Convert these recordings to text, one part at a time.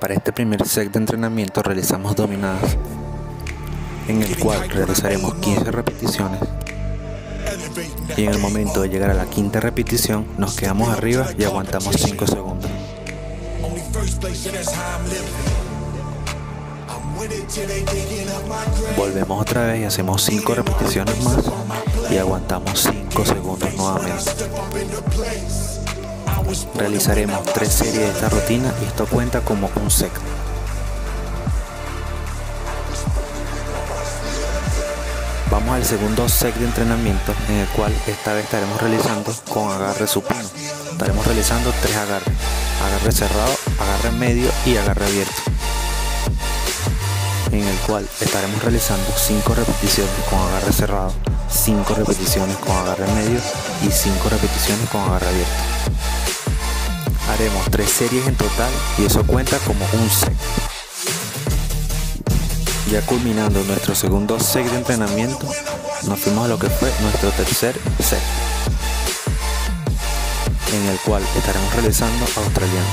Para este primer set de entrenamiento realizamos dominadas, en el cual realizaremos 15 repeticiones y en el momento de llegar a la quinta repetición nos quedamos arriba y aguantamos 5 segundos. Volvemos otra vez y hacemos 5 repeticiones más y aguantamos 5 segundos nuevamente. Realizaremos 3 series de esta rutina y esto cuenta como un set. Vamos al segundo set de entrenamiento en el cual esta vez estaremos realizando con agarre supino. Estaremos realizando tres agarres. Agarre cerrado, agarre medio y agarre abierto. En el cual estaremos realizando 5 repeticiones con agarre cerrado, 5 repeticiones con agarre medio y 5 repeticiones con agarre abierto. Haremos 3 series en total y eso cuenta como un set. Ya culminando nuestro segundo set de entrenamiento, nos fuimos a lo que fue nuestro tercer set, en el cual estaremos realizando australiano,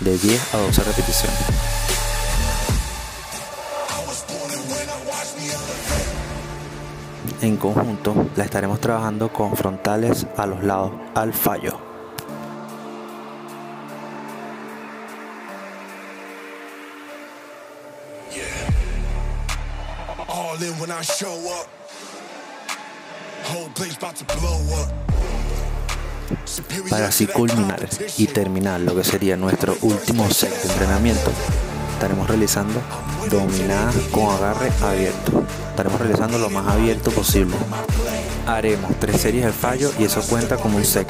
de 10 a 12 repeticiones. En conjunto la estaremos trabajando con frontales a los lados al fallo. Para así culminar y terminar lo que sería nuestro último set de entrenamiento, estaremos realizando dominadas con agarre abierto. Estaremos realizando lo más abierto posible. Haremos tres series de fallo y eso cuenta como un set.